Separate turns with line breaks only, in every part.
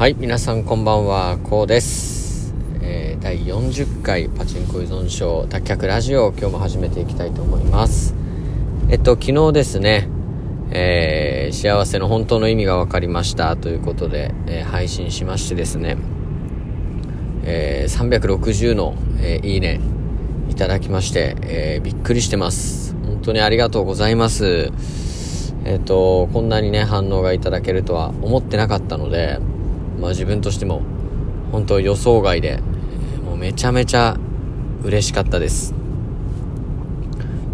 はい皆さんこんばんはこうです、えー、第40回パチンコ依存症脱却ラジオ今日も始めていきたいと思います。えっと昨日ですねえー、幸せの本当の意味が分かりましたということで、えー、配信しましてですね、え、360の、えいいねいただきまして、えびっくりしてます。本当にありがとうございます。えっ、とこんなにね反応がいただけるとは思ってなかったのでまあ自分としても本当予想外で、もうめちゃめちゃ嬉しかったです。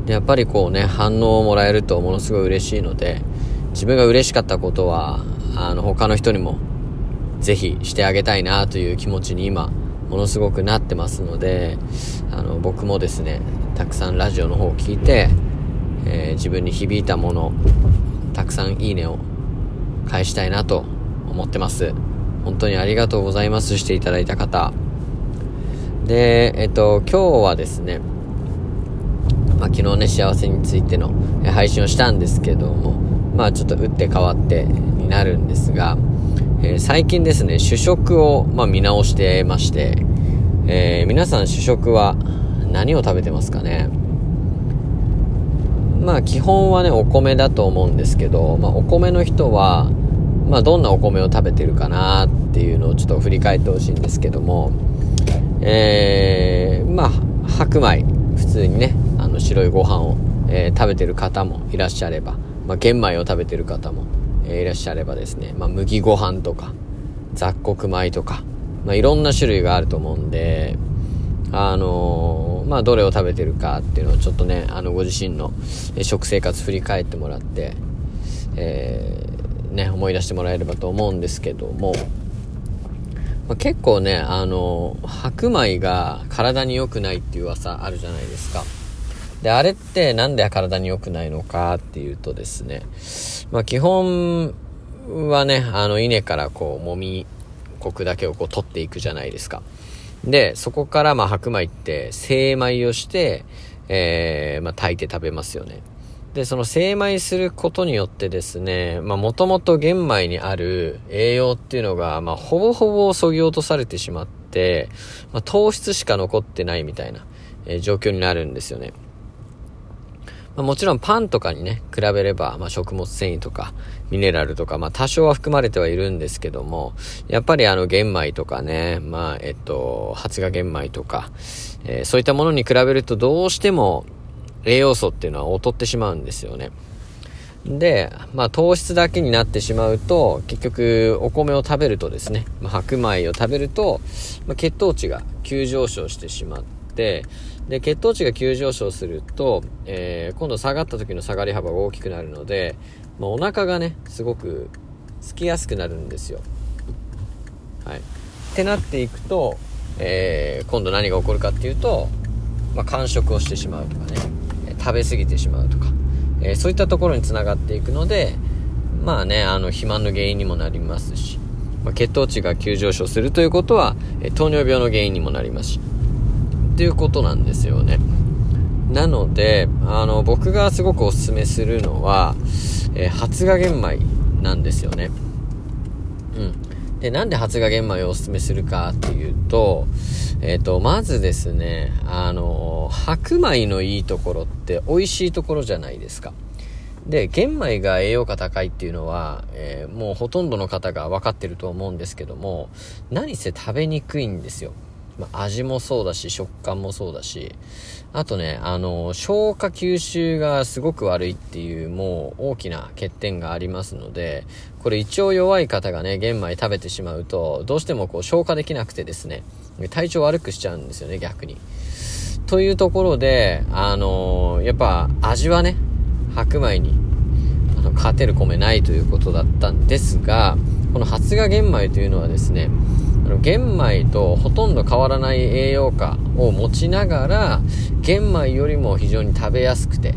やっぱりこうね、反応をもらえるとものすごい嬉しいので、自分が嬉しかったことは、あの他の人にもぜひしてあげたいなという気持ちに今、ものすごくなってますので、あの僕もですね、たくさんラジオの方を聞いて、えー、自分に響いたもの、たくさんいいねを返したいなと思ってます。本当にありがとうございますしていただいた方。で、えっと、今日はですね、まあ、昨日ね、幸せについての配信をしたんですけども、まあちょっと打って変わってになるんですが、えー、最近ですね、主食を、まあ、見直してまして、えー、皆さん主食は何を食べてますかね？まあ基本はね、お米だと思うんですけど、まあお米の人は、まあ、どんなお米を食べてるかなっていうのをちょっと振り返ってほしいんですけども、えー、まあ、白米、普通にね、あの白いご飯を、えー、食べてる方もいらっしゃれば、まあ、玄米を食べてる方も、えー、いらっしゃればですね、まあ、麦ご飯とか、雑穀米とか、まあ、いろんな種類があると思うんで、あのー、まあ、どれを食べてるかっていうのをちょっとね、あの、ご自身の食生活振り返ってもらって、えーね、思い出してもらえればと思うんですけども、まあ、結構ね、あの、白米が体に良くないっていう噂あるじゃないですか。で、あれってなんで体に良くないのかっていうとですね、まあ、基本はね、あの、稲からこう、もみ、穀だけをこう取っていくじゃないですか。で、そこからま白米って精米をして、えー、まあ炊いて食べますよね。で、その精米することによってですね、まあもともと玄米にある栄養っていうのが、まあほぼほぼ削ぎ落とされてしまって、まあ糖質しか残ってないみたいな、えー、状況になるんですよね。ま、もちろんパンとかにね、比べれば、まあ、食物繊維とか、ミネラルとか、まあ、多少は含まれてはいるんですけども、やっぱりあの、玄米とかね、まあ、えっと、発芽玄米とか、えー、そういったものに比べるとどうしても、栄養素っていうのは劣ってしまうんですよね。で、まあ糖質だけになってしまうと、結局お米を食べるとですね、まあ、白米を食べると、まあ、血糖値が急上昇してしまって、で、血糖値が急上昇すると、えー、今度下がった時の下がり幅が大きくなるので、まあ、お腹がね、すごくつきやすくなるんですよ。はい。ってなっていくと、えー、今度何が起こるかっていうと、まあ、間食をしてしまうとかね。食べ過ぎてしまうとか、えー、そういったところにつながっていくので、まあね、あの、肥満の原因にもなりますし、まあ、血糖値が急上昇するということは、えー、糖尿病の原因にもなりますし、っていうことなんですよね。なので、あの、僕がすごくおすすめするのは、えー、発芽玄米なんですよね。うん。で、なんで発芽玄米をおすすめするかっていうと、えっ、ー、と、まずですね、あの、白米のいいところって美味しいところじゃないですか。で、玄米が栄養価高いっていうのは、えー、もうほとんどの方が分かってると思うんですけども、何せ食べにくいんですよ。まあ、味もそうだし、食感もそうだし、あとね、あの、消化吸収がすごく悪いっていう、もう大きな欠点がありますので、これ一応弱い方がね、玄米食べてしまうと、どうしてもこう消化できなくてですね、体調悪くしちゃうんですよね、逆に。というところで、あのやっぱ味はね、白米にあの勝てる米ないということだったんですが、この発芽玄米というのはですね、玄米とほとんど変わらない栄養価を持ちながら玄米よりも非常に食べやすくて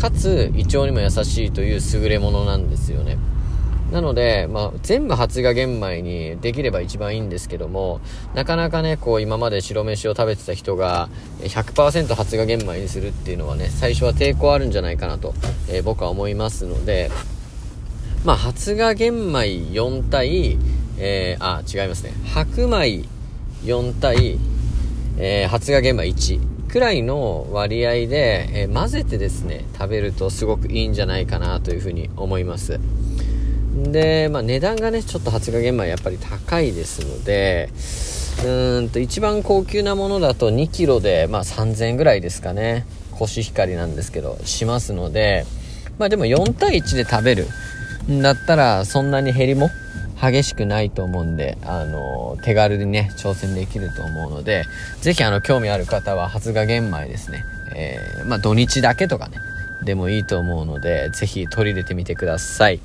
かつ胃腸にも優しいという優れものなんですよね。なので、まあ、全部発芽玄米にできれば一番いいんですけどもなかなかねこう今まで白飯を食べてた人が100%発芽玄米にするっていうのはね最初は抵抗あるんじゃないかなと、えー、僕は思いますのでまあ、発芽玄米4対えー、あ、違いますね。白米4対、えー、発芽玄米1くらいの割合で、えー、混ぜてですね、食べるとすごくいいんじゃないかなというふうに思います。で、まあ、値段がね、ちょっと発芽玄米やっぱり高いですので、うんと、一番高級なものだと2キロで、まあ、3000円ぐらいですかね。コシヒカリなんですけど、しますので、まあでも4対1で食べるんだったら、そんなに減りも激しくないと思うんで、あの、手軽にね、挑戦できると思うので、ぜひあの、興味ある方は発芽玄米ですね。えー、まあ土日だけとかね、でもいいと思うので、ぜひ取り入れてみてください。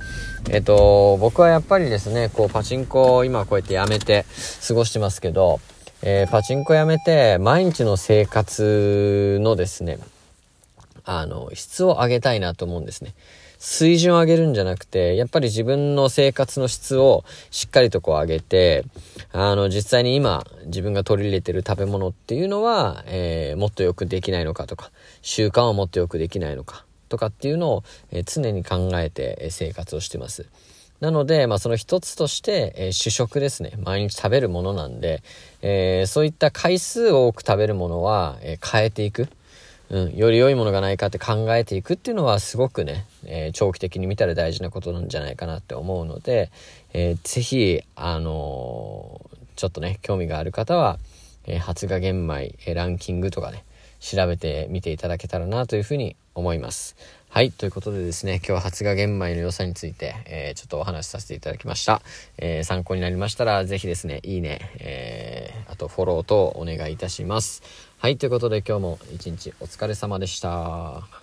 えっ、ー、と、僕はやっぱりですね、こう、パチンコを今こうやってやめて過ごしてますけど、えー、パチンコやめて、毎日の生活のですね、あの、質を上げたいなと思うんですね。水準を上げるんじゃなくて、やっぱり自分の生活の質をしっかりとこう上げて、あの、実際に今自分が取り入れてる食べ物っていうのは、えー、もっとよくできないのかとか、習慣はもっとよくできないのかとかっていうのを、えー、常に考えて生活をしてます。なので、まあ、その一つとして、えー、主食ですね。毎日食べるものなんで、えー、そういった回数を多く食べるものは、えー、変えていく。うん、より良いものがないかって考えていくっていうのはすごくね、えー、長期的に見たら大事なことなんじゃないかなって思うので、えー、ぜひ、あのー、ちょっとね、興味がある方は、えー、発芽玄米、え、ランキングとかね、調べてみていただけたらなというふうに思います。はい。ということでですね、今日は発芽玄米の良さについて、えー、ちょっとお話しさせていただきました。えー、参考になりましたら、ぜひですね、いいね、えー、あとフォロー等お願いいたします。はい。ということで今日も一日お疲れ様でした。